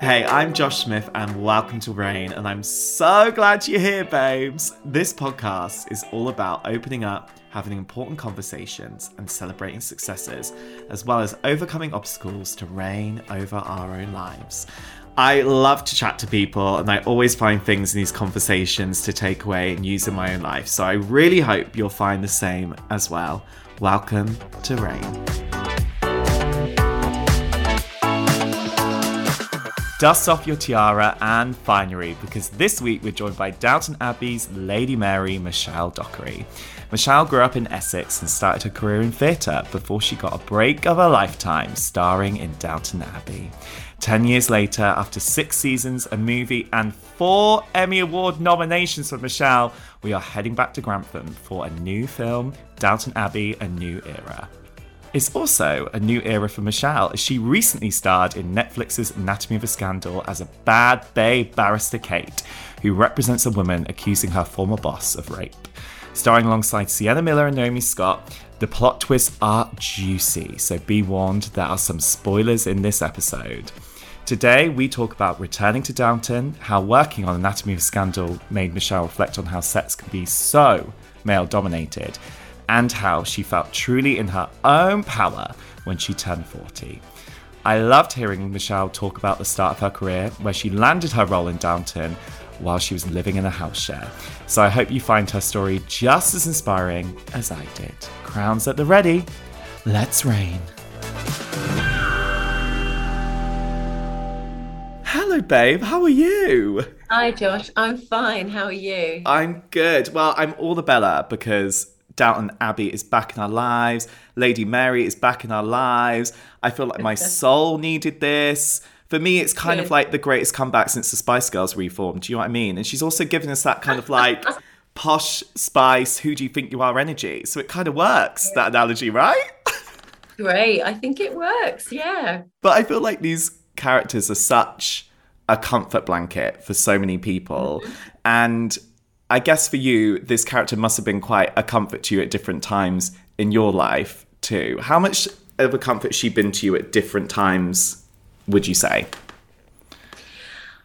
Hey, I'm Josh Smith, and welcome to Reign. And I'm so glad you're here, babes. This podcast is all about opening up, having important conversations, and celebrating successes, as well as overcoming obstacles to reign over our own lives. I love to chat to people, and I always find things in these conversations to take away and use in my own life. So I really hope you'll find the same as well. Welcome to Reign. Dust off your tiara and finery because this week we're joined by Downton Abbey's Lady Mary Michelle Dockery. Michelle grew up in Essex and started her career in theatre before she got a break of a lifetime starring in Downton Abbey. Ten years later, after six seasons, a movie, and four Emmy Award nominations for Michelle, we are heading back to Grantham for a new film, Downton Abbey A New Era. It's also a new era for Michelle, as she recently starred in Netflix's Anatomy of a Scandal as a bad bay barrister Kate, who represents a woman accusing her former boss of rape. Starring alongside Sienna Miller and Naomi Scott, the plot twists are juicy, so be warned there are some spoilers in this episode. Today, we talk about returning to Downton, how working on Anatomy of a Scandal made Michelle reflect on how sets can be so male dominated, and how she felt truly in her own power when she turned 40. I loved hearing Michelle talk about the start of her career, where she landed her role in Downton while she was living in a house share. So I hope you find her story just as inspiring as I did. Crowns at the ready. Let's reign. Hello, babe. How are you? Hi, Josh. I'm fine. How are you? I'm good. Well, I'm all the better because Downton Abbey is back in our lives. Lady Mary is back in our lives. I feel like my soul needed this. For me, it's kind of like the greatest comeback since the Spice Girls reformed. Do you know what I mean? And she's also giving us that kind of like posh spice, who do you think you are energy. So it kind of works, that analogy, right? Great. I think it works. Yeah. But I feel like these characters are such a comfort blanket for so many people. Mm-hmm. And I guess for you, this character must have been quite a comfort to you at different times in your life too. How much of a comfort has she been to you at different times, would you say?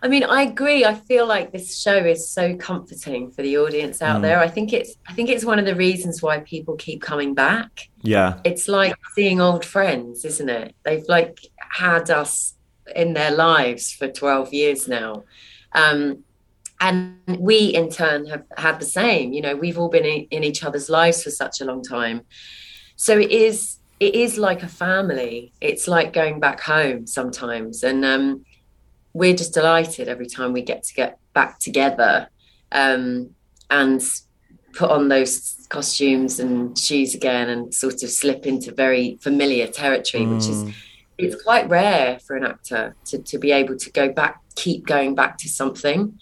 I mean, I agree. I feel like this show is so comforting for the audience out there. I think it's I think it's one of the reasons why people keep coming back. Yeah. It's like seeing old friends, isn't it? They've like had us in their lives for 12 years now. Um, and we in turn have had the same you know we've all been in, in each other's lives for such a long time. So it is it is like a family. It's like going back home sometimes. And um, we're just delighted every time we get to get back together um, and put on those costumes and shoes again and sort of slip into very familiar territory which is it's quite rare for an actor to, to be able to go back keep going back to something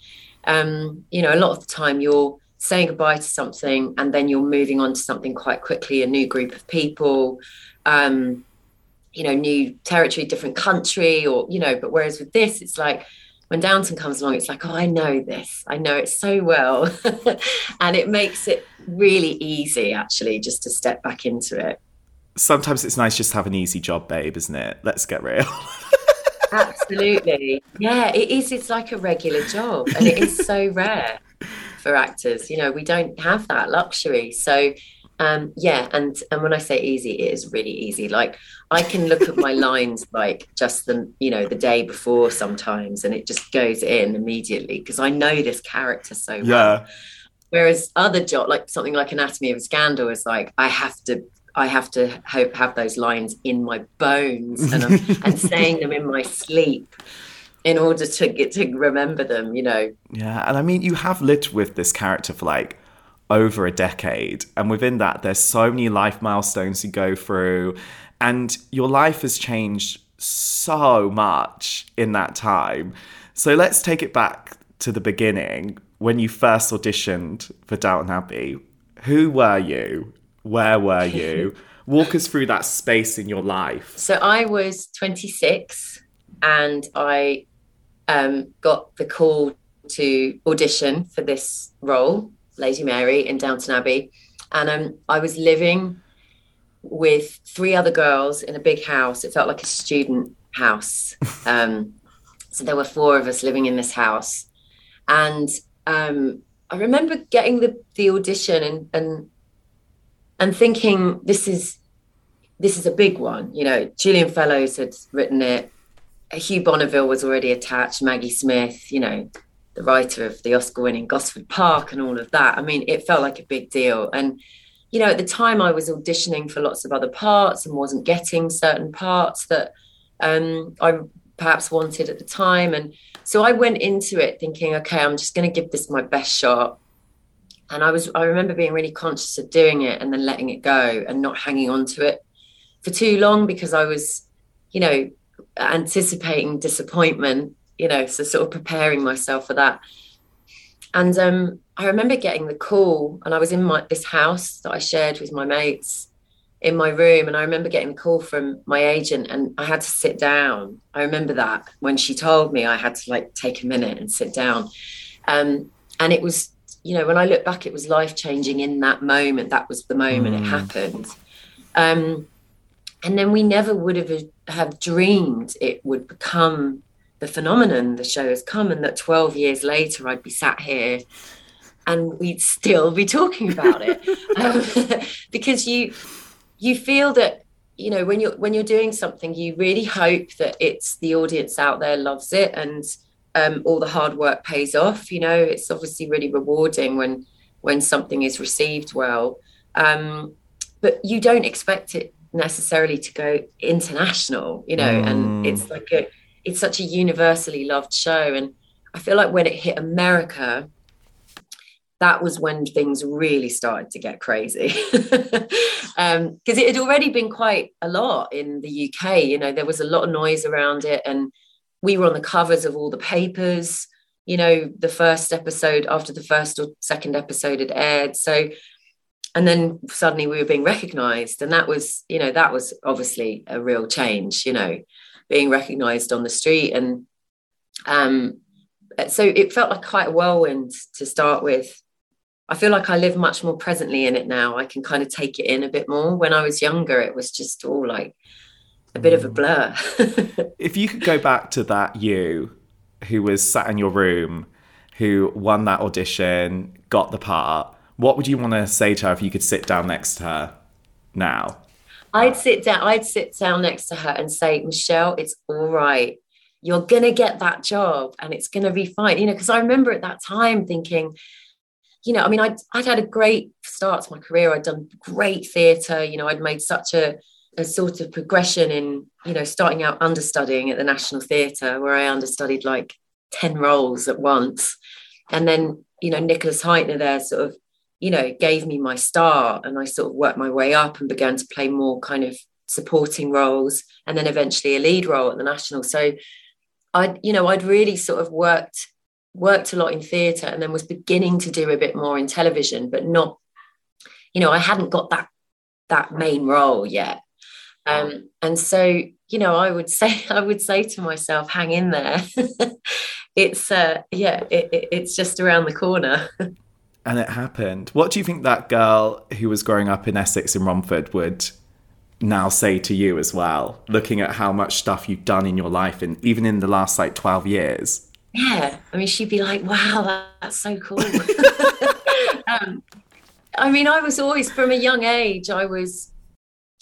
um, you know, a lot of the time you're saying goodbye to something and then you're moving on to something quite quickly, a new group of people, um, you know, new territory, different country, or, you know, but whereas with this, it's like when Downton comes along, it's like, oh, I know this, I know it so well. and it makes it really easy, actually, just to step back into it. Sometimes it's nice just to have an easy job, babe, isn't it? Let's get real. Absolutely. Yeah, it is. It's like a regular job, and it is so rare for actors. You know, we don't have that luxury. So Um, yeah, and and when I say easy, it is really easy. Like I can look at my lines like just the you know the day before sometimes, and it just goes in immediately because I know this character so well. Yeah. Whereas other job, like something like Anatomy of a Scandal, is like I have to I have to hope have those lines in my bones and I'm, and saying them in my sleep in order to get to remember them. You know. Yeah, and I mean, you have lived with this character for like over a decade, and within that, there's so many life milestones you go through, and your life has changed so much in that time. So let's take it back to the beginning when you first auditioned for Downton Abbey. Who were you? Where were you? Walk us through that space in your life. So I was 26 and I um, got the call to audition for this role, Lady Mary in Downton Abbey. And um, I was living with three other girls in a big house. It felt like a student house. Um, so there were four of us living in this house. And um, I remember getting the, the audition and, and and thinking this is this is a big one. You know, Julian Fellowes had written it. Hugh Bonneville was already attached. Maggie Smith, you know, the writer of the Oscar-winning Gosford Park and all of that. I mean, it felt like a big deal. And you know, at the time, I was auditioning for lots of other parts and wasn't getting certain parts that um, I perhaps wanted at the time. And so I went into it thinking, okay, I'm just going to give this my best shot and i was i remember being really conscious of doing it and then letting it go and not hanging on to it for too long because i was you know anticipating disappointment you know so sort of preparing myself for that. And um, i remember getting the call and i was in my this house that i shared with my mates in my room. And i remember getting the call from my agent and i had to sit down. I remember that when she told me i had to like take a minute and sit down. Um, and it was you know, when I look back, it was life changing in that moment. That was the moment mm. it happened. Um, and then we never would have have dreamed it would become the phenomenon the show has come, and that 12 years later I'd be sat here and we'd still be talking about it um, because you you feel that you know when you're when you're doing something you really hope that it's the audience out there loves it and um, all the hard work pays off. You know, it's obviously really rewarding when when something is received well, um, but you don't expect it necessarily to go international. You know, mm. and it's like a it's such a universally loved show, and I feel like when it hit America. That was when things really started to get crazy. Because um, it had already been quite a lot in the UK. You know, there was a lot of noise around it, and we were on the covers of all the papers you know the first episode after the first or second episode had aired. So and then suddenly we were being recognized and that was you know that was obviously a real change you know being recognized on the street. And um so it felt like quite a whirlwind to start with. I feel like i live much more presently in it now. I can kind of take it in a bit more. When i was younger it was just all like a bit of a mm. blur. if you could go back to that you who was sat in your room, who won that audition, got the part, what would you want to say to her if you could sit down next to her now? I'd sit down, I'd sit down next to her and say, Michelle, it's all right. You're gonna get that job and it's gonna be fine. You know, because I remember at that time thinking, you know, I mean, I'd, I'd had a great start to my career. I'd done great theatre, you know, I'd made such a a sort of progression in you know starting out understudying at the National Theatre where I understudied like 10 roles at once. And then you know Nicholas Hytner there sort of you know gave me my start and I sort of worked my way up and began to play more kind of supporting roles and then eventually a lead role at the National. So I you know I'd really sort of worked worked a lot in theatre and then was beginning to do a bit more in television but not you know I hadn't got that that main role yet um, and so, you know, I would say, I would say to myself, hang in there. it's, uh, yeah, it, it, it's just around the corner. and it happened. What do you think that girl who was growing up in Essex in Romford would now say to you as well, looking at how much stuff you've done in your life and even in the last like 12 years? Yeah. I mean, she'd be like, wow, that's so cool. um, I mean, I was always from a young age. I was,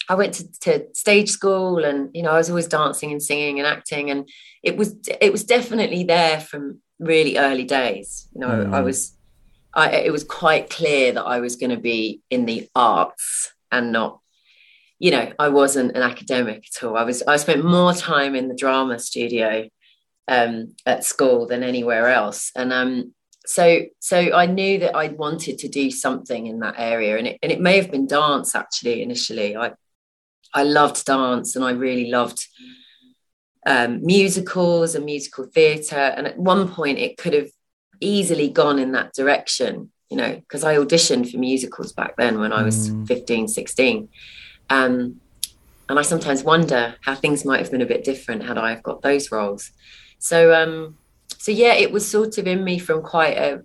I went to, to stage school, and you know, I was always dancing and singing and acting, and it was it was definitely there from really early days. You know, mm. I was, I it was quite clear that I was going to be in the arts and not you know, I wasn't an academic at all. I was I spent more time in the drama studio um, at school than anywhere else, and um, so so I knew that I wanted to do something in that area, and it and it may have been dance actually initially. I I loved dance, and I really loved um, musicals and musical theatre, and at one point it could have easily gone in that direction, you know, because I auditioned for musicals back then when I was mm. 15, 16 um, and I sometimes wonder how things might have been a bit different had I have got those roles. So, um, so yeah, it was sort of in me from quite a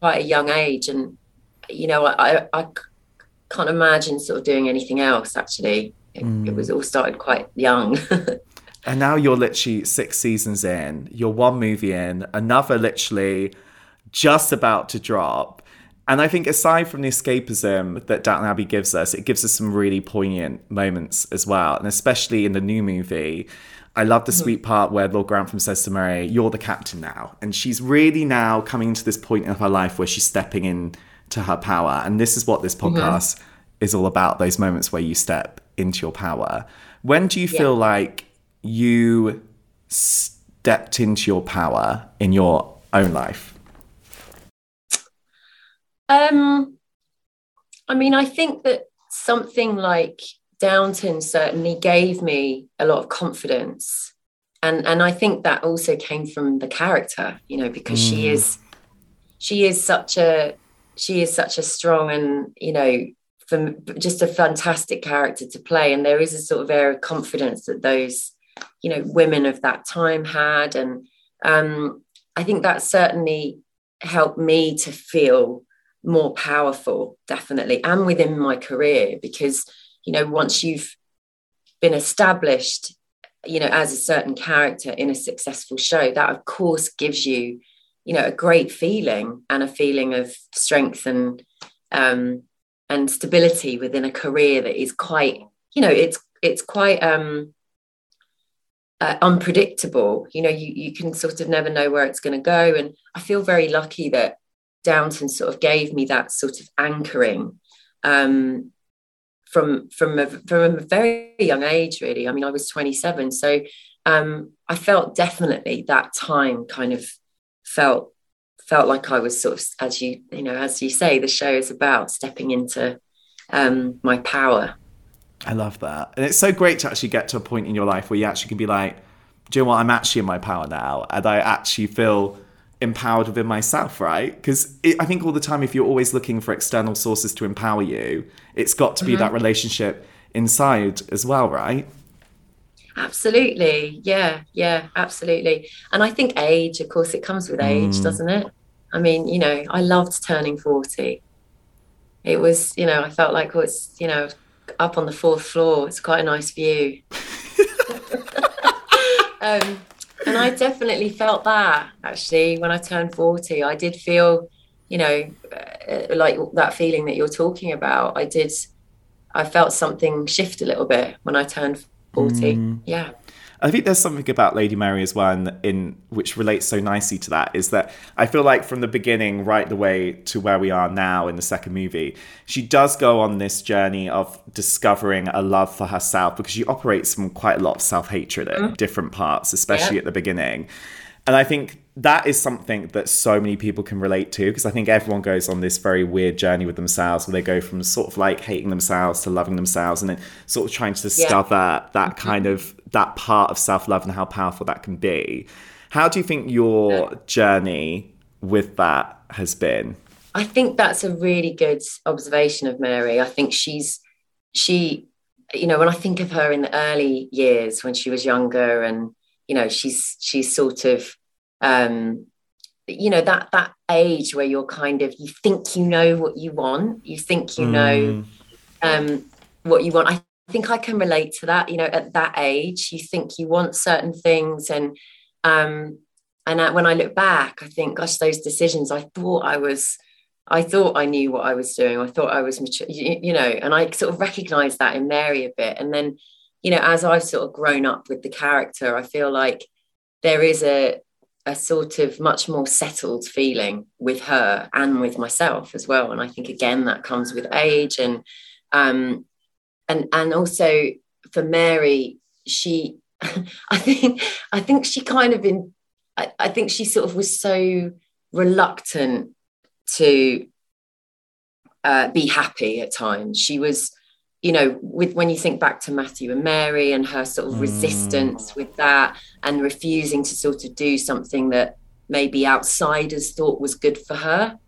quite a young age, and you know, I, I can't imagine sort of doing anything else. Actually, it, mm. it was all started quite young. and now you're literally six seasons in. You're one movie in, another literally just about to drop. And I think aside from the escapism that Downton Abbey gives us, it gives us some really poignant moments as well. And especially in the new movie, I love the mm-hmm. sweet part where Lord Grantham says to Mary, You're the captain now. And she's really now coming to this point in her life where she's stepping in to her power. And this is what this mm-hmm. podcast mm-hmm. is all about those moments where you step into your power. When do you yeah. feel like you stepped into your power in your own life? Um, I mean, I think that something like Downton certainly gave me a lot of confidence. And, and I think that also came from the character, you know, because mm. she is she is such a she is such a strong and you know from just a fantastic character to play. And there is a sort of air of confidence that those you know women of that time had. And um, i think that certainly helped me to feel more powerful, definitely, and within my career, because, you know, once you've been established, you know, as a certain character in a successful show, that of course gives you, you know, a great feeling and a feeling of strength and, um, and stability within a career that is quite, you know, it's, it's quite, um, uh, unpredictable. You know, you, you can sort of never know where it's going to go. And I feel very lucky that Downton sort of gave me that sort of anchoring um, from from a, from a very young age. Really, I mean, I was 27, so um, I felt definitely that time kind of felt felt like I was sort of, as you you know, as you say, the show is about stepping into um, my power. I love that, and it's so great to actually get to a point in your life where you actually can be like, do you know what? I'm actually in my power now, and I actually feel empowered within myself, right? Because I think all the time, if you're always looking for external sources to empower you, it's got to be mm-hmm. that relationship inside as well, right? Absolutely. Yeah. Yeah. Absolutely. And I think age, of course, it comes with age, mm. doesn't it? I mean, you know, I loved turning 40. It was, you know, I felt like, oh, it's, you know, up on the fourth floor. It's quite a nice view. um, and I definitely felt that actually when I turned 40. I did feel, you know, uh, like that feeling that you're talking about. I did, I felt something shift a little bit when I turned 40. Mm. Yeah. I think there's something about Lady Mary as well, in, in, which relates so nicely to that. Is that I feel like from the beginning, right the way to where we are now in the second movie, she does go on this journey of discovering a love for herself because she operates from quite a lot of self hatred at mm. different parts, especially yeah. at the beginning. And I think that is something that so many people can relate to because I think everyone goes on this very weird journey with themselves where they go from sort of like hating themselves to loving themselves and then sort of trying to discover yeah. that mm-hmm. kind of that part of self-love and how powerful that can be. How do you think your journey with that has been? I think that's a really good observation of Mary. I think she's she you know when I think of her in the early years when she was younger and you know she's she's sort of um you know that that age where you're kind of you think you know what you want you think you know mm. um what you want i think i can relate to that you know at that age you think you want certain things and um and when i look back i think gosh those decisions i thought i was I thought I knew what I was doing. I thought I was mature, you, you know, and I sort of recognized that in Mary a bit. And then, you know, as I've sort of grown up with the character, I feel like there is a a sort of much more settled feeling with her and with myself as well. And I think again that comes with age and um and and also for Mary, she I think I think she kind of in I, I think she sort of was so reluctant to uh, be happy at times. She was, you know, with when you think back to Matthew and Mary and her sort of mm. resistance with that and refusing to sort of do something that maybe outsiders thought was good for her.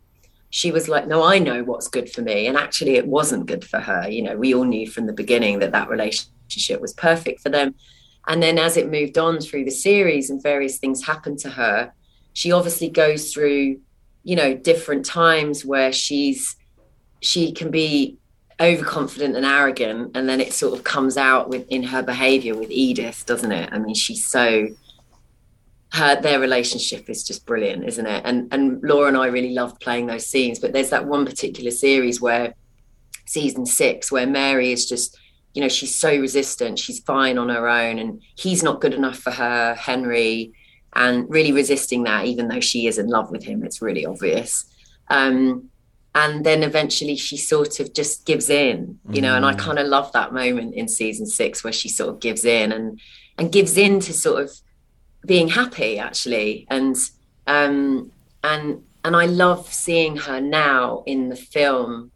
She was like, no, I know what's good for me. And actually, it wasn't good for her. You know, we all knew from the beginning that that relationship was perfect for them. And then as it moved on through the series and various things happened to her, she obviously goes through, you know, different times where she's she can be overconfident and arrogant and then it sort of comes out with in her behavior with Edith, doesn't it? I mean, she's so her their relationship is just brilliant, isn't it? And and Laura and I really loved playing those scenes, but there's that one particular series where season 6 where Mary is just you know she's so resistant she's fine on her own and he's not good enough for her henry and really resisting that even though she is in love with him it's really obvious um, and then eventually she sort of just gives in you know mm. and i mm. kind of love that moment in season six where she sort of gives in and and gives in to sort of being happy actually and um and and i love seeing her now in the film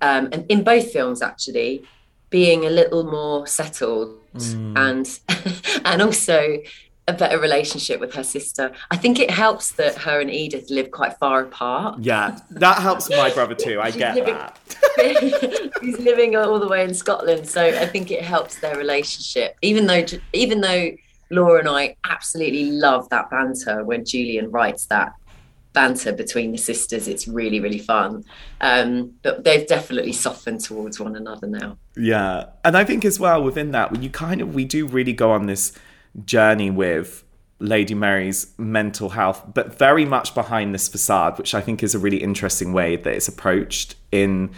um and in both films actually being a little more settled mm. and and also a better relationship with her sister. I think it helps that her and Edith live quite far apart. Yeah, that helps my brother too. I get living, that. he's living all the way in Scotland, so I think it helps their relationship. Even though, even though Laura and I absolutely love that banter when Julian writes that banter between the sisters. It's really, really fun. Um, but they've definitely softened towards one another now. Yeah. And I think as well within that, when you kind of, we do really go on this journey with Lady Mary's mental health, but very much behind this facade, which I think is a really interesting way that it's approached in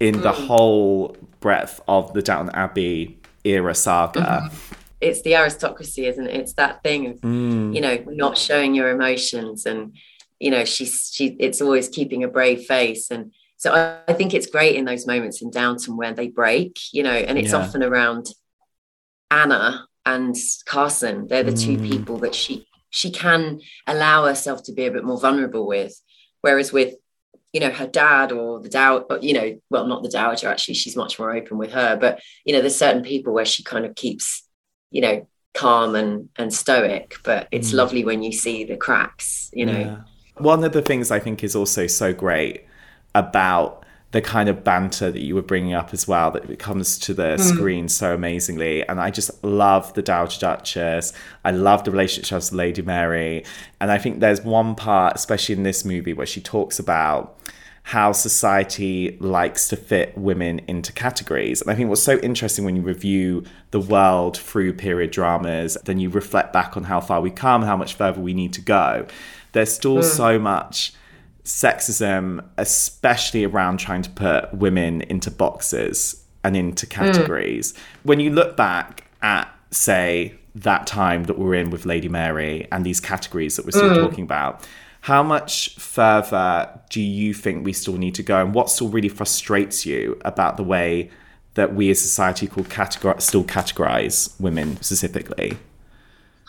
in the mm. whole breadth of the Downton Abbey era saga. Mm-hmm. It's the aristocracy, isn't it? It's that thing of, mm. you know, not showing your emotions and you know she's she it's always keeping a brave face and so I, I think it's great in those moments in Downton where they break you know and it's yeah. often around Anna and Carson they're the mm. two people that she she can allow herself to be a bit more vulnerable with whereas with you know her dad or the dow you know well not the dowager actually she's much more open with her but you know there's certain people where she kind of keeps you know calm and and stoic but it's mm. lovely when you see the cracks you know yeah one of the things I think is also so great about the kind of banter that you were bringing up as well that it comes to the mm. screen so amazingly and i just love the dowager duchess i love the relationship with lady mary and i think there's one part especially in this movie where she talks about how society likes to fit women into categories. And I think what's so interesting when you review the world through period dramas, then you reflect back on how far we come, how much further we need to go there's still mm. so much sexism, especially around trying to put women into boxes and into hmm. categories. Mm. When you look back at, say, that time that we're in with Lady Mary and these categories that we're still mm. talking about, how much further do you think we still need to go? And what still really frustrates you about the way that we as society called categor- still categorize women specifically?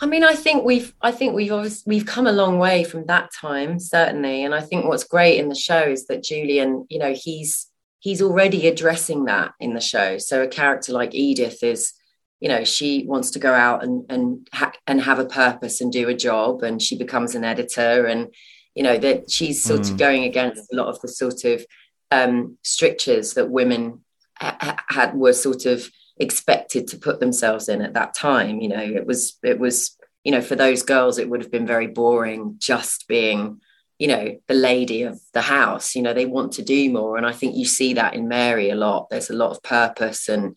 I mean, I think we've, I think we've obviously, we've come a long way from that time, certainly. And I think what's great in the show is that Julian, you know, he's he's already addressing that in the show. So a character like Edith is, you know, she wants to go out and and ha- and have a purpose and do a job, and she becomes an editor, and you know that she's sort mm. of going against a lot of the sort of um, strictures that women ha- had were sort of expected to put themselves in at that time you know it was it was you know for those girls it would have been very boring just being you know the lady of the house you know they want to do more and i think you see that in mary a lot there's a lot of purpose and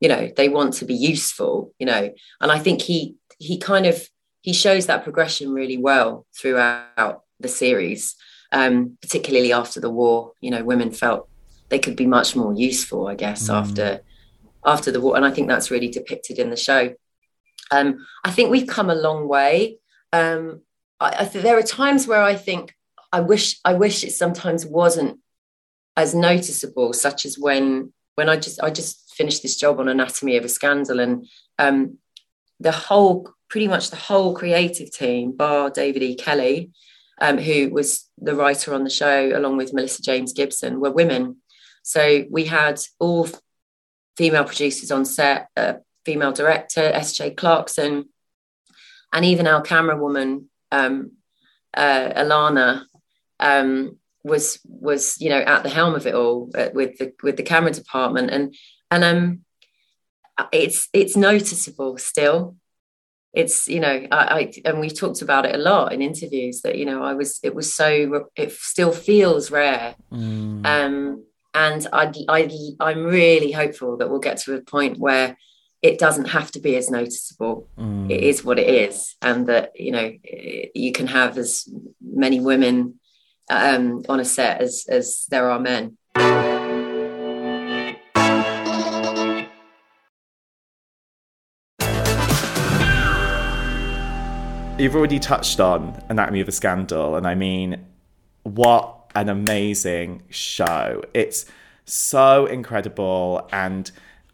you know they want to be useful you know and i think he he kind of he shows that progression really well throughout the series um, particularly after the war. You know, women felt they could be much more useful, I guess, mm. after after the war, and I think that's really depicted in the show. Um, I think we've come a long way. Um, I, I th- there are times where I think I wish I wish it sometimes wasn't as noticeable, such as when when I just I just finished this job on Anatomy of a Scandal, and um, the whole pretty much the whole creative team, bar David E. Kelley, um, who was the writer on the show, along with Melissa James Gibson, were women. So we had all female producers on set, a female director, S.J. Clarkson, and even our camera woman, um, uh, Alana, um, was was you know at the helm of it all uh, with the with the camera department, and and um, it's it's noticeable still. It's you know I, I and we talked about it a lot in interviews that you know I was it was so it still feels rare. Mm. Um, and I, I I'm really hopeful that we'll get to a point where it doesn't have to be as noticeable. Mm. It is what it is, and that you know you can have as many women um, on a set as as there are men. You've already touched on Anatomy of a Scandal, and I mean, what an amazing show! It's so incredible, and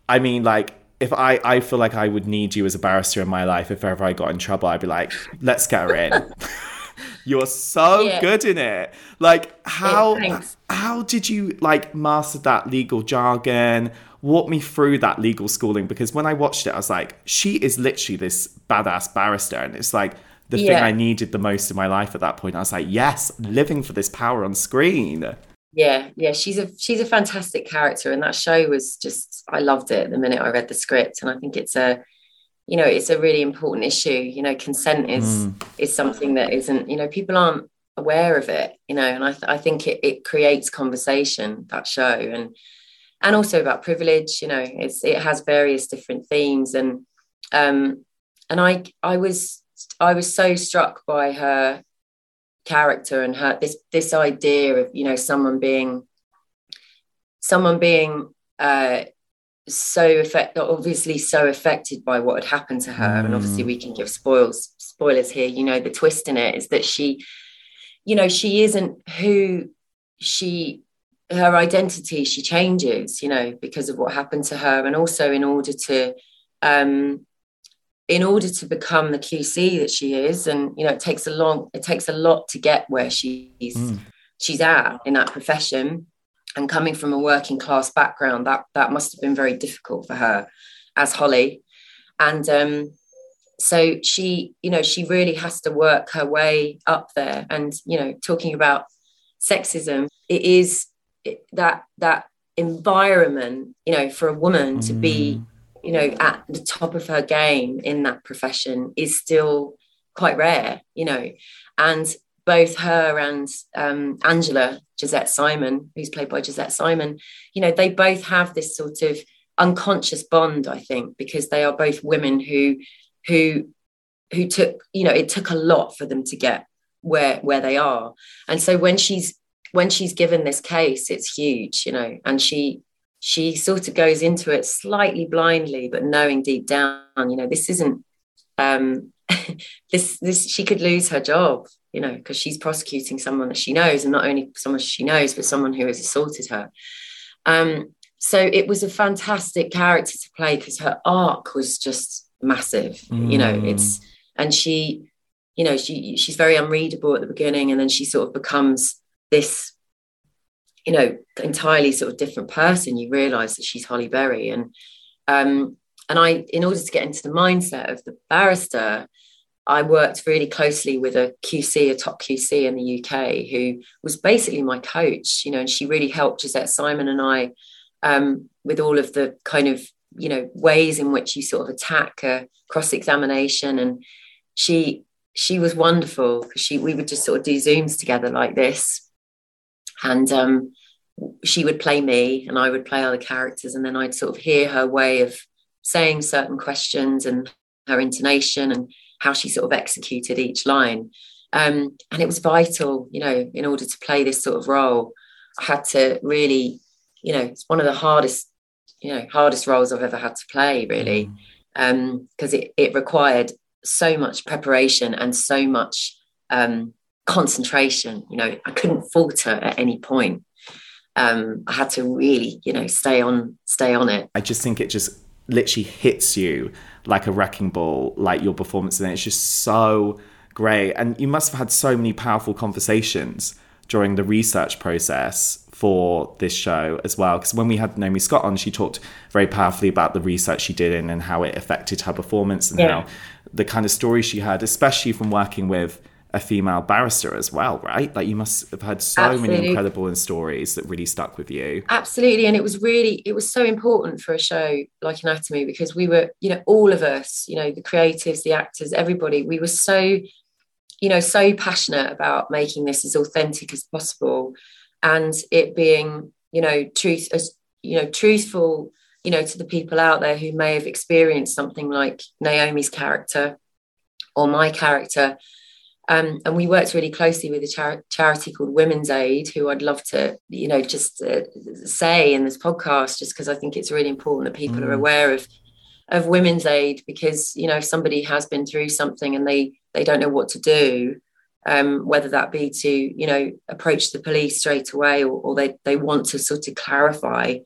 I mean, like if I, I feel like I would need you as a barrister in my life if ever I got in trouble, I'd be like, let's get her in. You're so yeah. good in it. Like how yeah, how did you like master that legal jargon? Walk me through that legal schooling because when I watched it, I was like, she is literally this badass barrister, and it's like the yeah. thing I needed the most in my life at that point. I was like, yes, living for this power on screen. Yeah, yeah, she's a she's a fantastic character, and that show was just I loved it the minute I read the script, and I think it's a you know it's a really important issue. You know, consent is mm. is something that isn't you know people aren't aware of it. You know, and I th- I think it it creates conversation that show and and also about privilege. You know, it's it has various different themes and um and I I was I was so struck by her character and her this this idea of you know someone being someone being uh so affect obviously so affected by what had happened to her. Mm. and obviously we can give spoils spoilers here. You know the twist in it is that she you know she isn't who she her identity she changes you know because of what happened to her. And also in order to um in order to become the QC that she is, and you know, it takes a long, it takes a lot to get where she's mm. she's at in that profession. And coming from a working class background, that that must have been very difficult for her as Holly. And um, so she, you know, she really has to work her way up there. And you know, talking about sexism, it is that that environment, you know, for a woman mm. to be hmm you know, at the top of her game in that profession is still quite rare, you know. And both her and um, Angela Josette Simon, who's played by Josette Simon, you know, they both have this sort of unconscious bond, I think, because they are both women who who who took, you know, it took a lot for them to get where where they are. And so when she's when she's given this case, it's huge, you know, and she she sort of goes into it slightly blindly, but knowing deep down, you know, this isn't um, this this she could lose her job, you know, because she's prosecuting someone that she knows, and not only someone she knows, but someone who has assaulted her. Um, so it was a fantastic character to play because her arc was just massive, mm. you know. Mm. It's and she, you know, she she's very unreadable at the beginning, and then she sort of becomes this you know, entirely sort of different person, you realize that she's Holly Berry. And um, and I, in order to get into the mindset of the barrister, I worked really closely with a QC, a top QC in the UK, who was basically my coach, you know, and she really helped Josette Simon and I um, with all of the kind of, you know, ways in which you sort of attack a cross examination. And she, she was wonderful because she, we would just sort of do Zooms together like this and um, she would play me and I would play other characters, and then I'd sort of hear her way of saying certain questions and her intonation and how she sort of executed each line. Um, and it was vital, you know, in order to play this sort of role, I had to really, you know, it's one of the hardest, you know, hardest roles I've ever had to play, really, because mm. um, it, it required so much preparation and so much um, concentration. You know, I couldn't falter at any point. Um, I had to really, you know, stay on, stay on it. I just think it just literally hits you like a wrecking ball, like your performance, and it's just so great. And you must have had so many powerful conversations during the research process for this show as well. Because when we had Naomi Scott on, she talked very powerfully about the research she did in and how it affected her performance and yeah. how the kind of stories she had, especially from working with a female barrister as well, right? Like you must have had so Absolutely. many incredible stories that really stuck with you. Absolutely. And it was really, it was so important for a show like Anatomy because we were, you know, all of us, you know, the creatives, the actors, everybody, we were so you know, so passionate about making this as authentic as possible and it being, you know, truth as, you know, truthful, you know, to the people out there who may have experienced something like Naomi's character or my character. Um, and we worked really closely with a char- charity called Women's Aid, who I'd love to, you know, just uh, say in this podcast, just because I think it's really important that people mm. are aware of of Women's Aid, because you know, if somebody has been through something and they they don't know what to do, um, whether that be to you know approach the police straight away or, or they they want to sort of clarify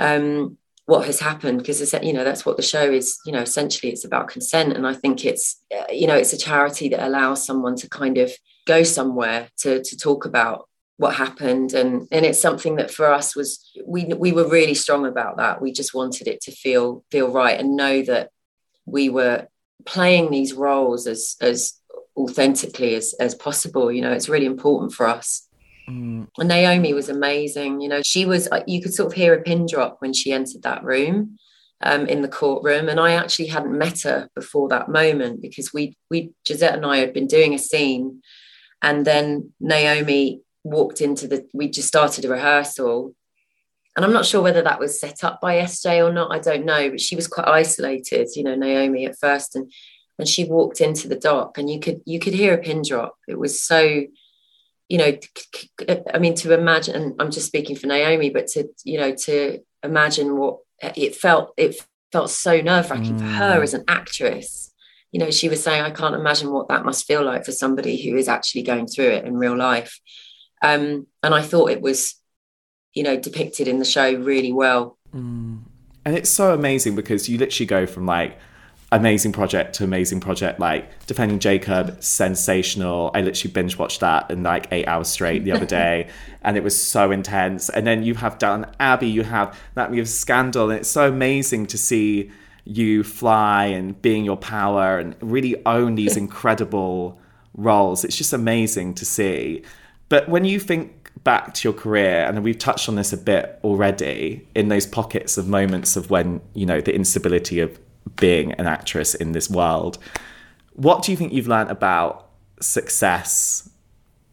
um, what has happened because you know that's what the show is you know essentially it's about consent. And I think it's uh, you know it's a charity that allows someone to kind of go somewhere to to talk about what happened. And and it's something that for us was we we were really strong about that. We just wanted it to feel feel right and know that we were playing these roles as as authentically as as possible. You know it's really important for us mm. and naomi was amazing you know she was uh, you could sort of hear a pin drop when she entered that room um, in the courtroom and i actually hadn't met her before that moment because we we Josette and i had been doing a scene and then naomi walked into the we just started a rehearsal and I'm not sure whether that was set up by SJ or not. I don't know, but she was quite isolated, you know, Naomi at first, and and she walked into the dock, and you could you could hear a pin drop. It was so, you know, I mean, to imagine. I'm just speaking for Naomi, but to you know, to imagine what it felt. It felt so nerve wracking mm. for her mm. as an actress. You know, she was saying, I can't imagine what that must feel like for somebody who is actually going through it in real life. Um, and I thought it was you know, depicted in the show really well. Mm. And it's so amazing because you literally go from like amazing project to amazing project, like Defending Jacob, sensational. I literally binge watched that in like eight hours straight the other day, and it was so intense. And then you have done Abbey, you have that you have Scandal, and it's so amazing to see you fly and being your power and really own these incredible roles. It's just amazing to see. But when you think back to your career, and we've touched on this a bit already, in those pockets of moments of when, you know, the instability of being an actress in this world, what do you think you've learned about success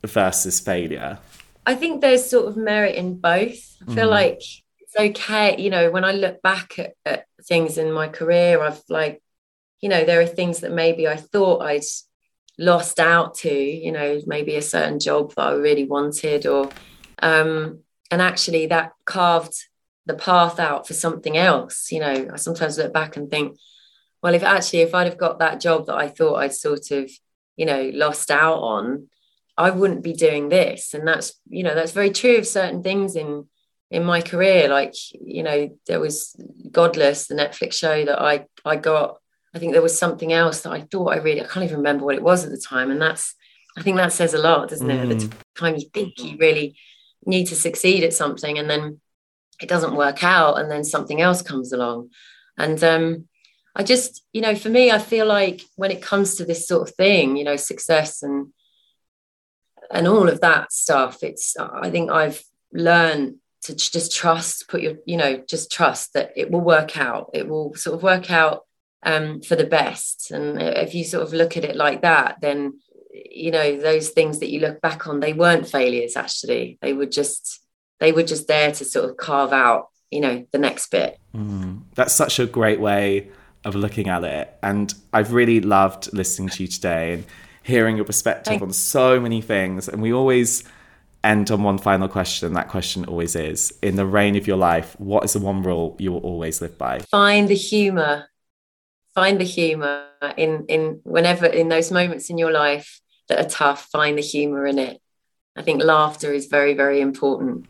versus failure? I think there's sort of merit in both. I feel mm. like it's okay, you know, when I look back at, at things in my career, I've like, you know, there are things that maybe I thought I'd lost out to you know maybe a certain job that i really wanted or um and actually that carved the path out for something else you know i sometimes look back and think well if actually if i'd have got that job that i thought i'd sort of you know lost out on i wouldn't be doing this and that's you know that's very true of certain things in in my career like you know there was godless the netflix show that i i got I think there was something else that I thought I really, I can't even remember what it was at the time. And that's, I think that says a lot, doesn't mm. it? the time you think you really need to succeed at something and then it doesn't work out and then something else comes along. And um, I just, you know, for me, I feel like when it comes to this sort of thing, you know, success and, and all of that stuff, it's, I think I've learned to just trust, put your, you know, just trust that it will work out. It will sort of work out um, for the best. And if you sort of look at it like that, then you know those things that you look back on, they weren't failures. Actually, they were just they were just there to sort of carve out, you know, the next bit. Mm, that's such a great way of looking at it, and I've really loved listening to you today. And hearing your perspective on so many things. And we always end on one final question. That question always is In the reign of your life, what is the one rule you will always live by? Find the humor. Find the humor in in whenever in those moments in your life that are tough, find the humor in it. I think laughter is very, very important.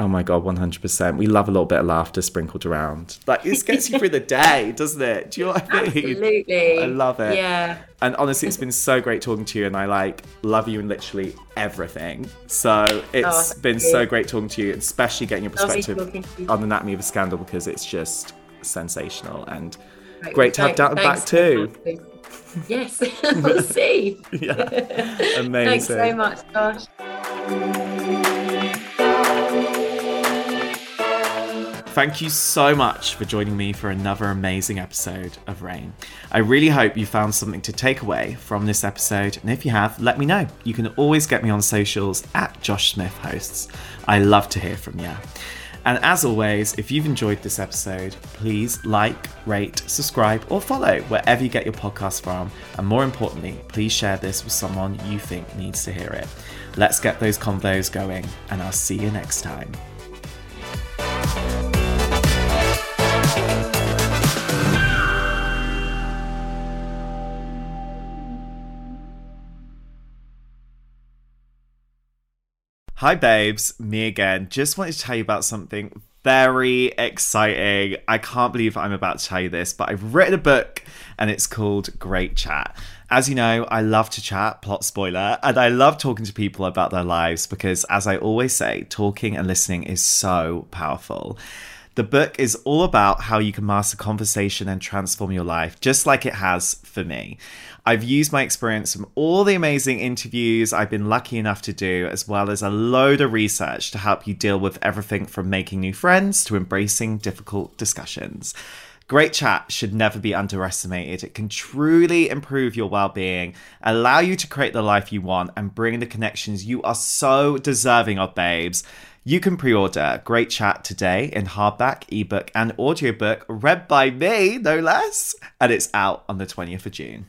Oh my god, one hundred percent. We love a little bit of laughter sprinkled around. Like it gets you through the day, doesn't it? Do you know what I mean? Absolutely. I love it. Yeah. And honestly, it's been so great talking to you, and I like love you in literally everything. So it's oh, been you. so great talking to you, especially getting your perspective on the anatomy of a scandal because it's just sensational and great, great to have Downton back too. Yes, we'll see. yeah, amazing. Thanks so much, Josh. Thank you so much for joining me for another amazing episode of Reign. I really hope you found something to take away from this episode, and if you have, let me know. You can always get me on socials at Josh Smith Hosts. I love to hear from you. And as always, if you've enjoyed this episode, please like, rate, subscribe, or follow wherever you get your podcast from. And more importantly, please share this with someone you think needs to hear it. Let's get those convos going, and I'll see you next time. Hi, babes. Me again. Just wanted to tell you about something very exciting. I can't believe I'm about to tell you this, but I've written a book and it's called Great Chat. As you know, I love to chat, plot spoiler, and I love talking to people about their lives because, as I always say, talking and listening is so powerful. The book is all about how you can master conversation and transform your life, just like it has for me. I've used my experience from all the amazing interviews I've been lucky enough to do, as well as a load of research to help you deal with everything from making new friends to embracing difficult discussions. Great chat should never be underestimated. It can truly improve your well being, allow you to create the life you want, and bring the connections you are so deserving of, babes. You can pre order Great Chat today in hardback, ebook, and audiobook, read by me, no less, and it's out on the 20th of June.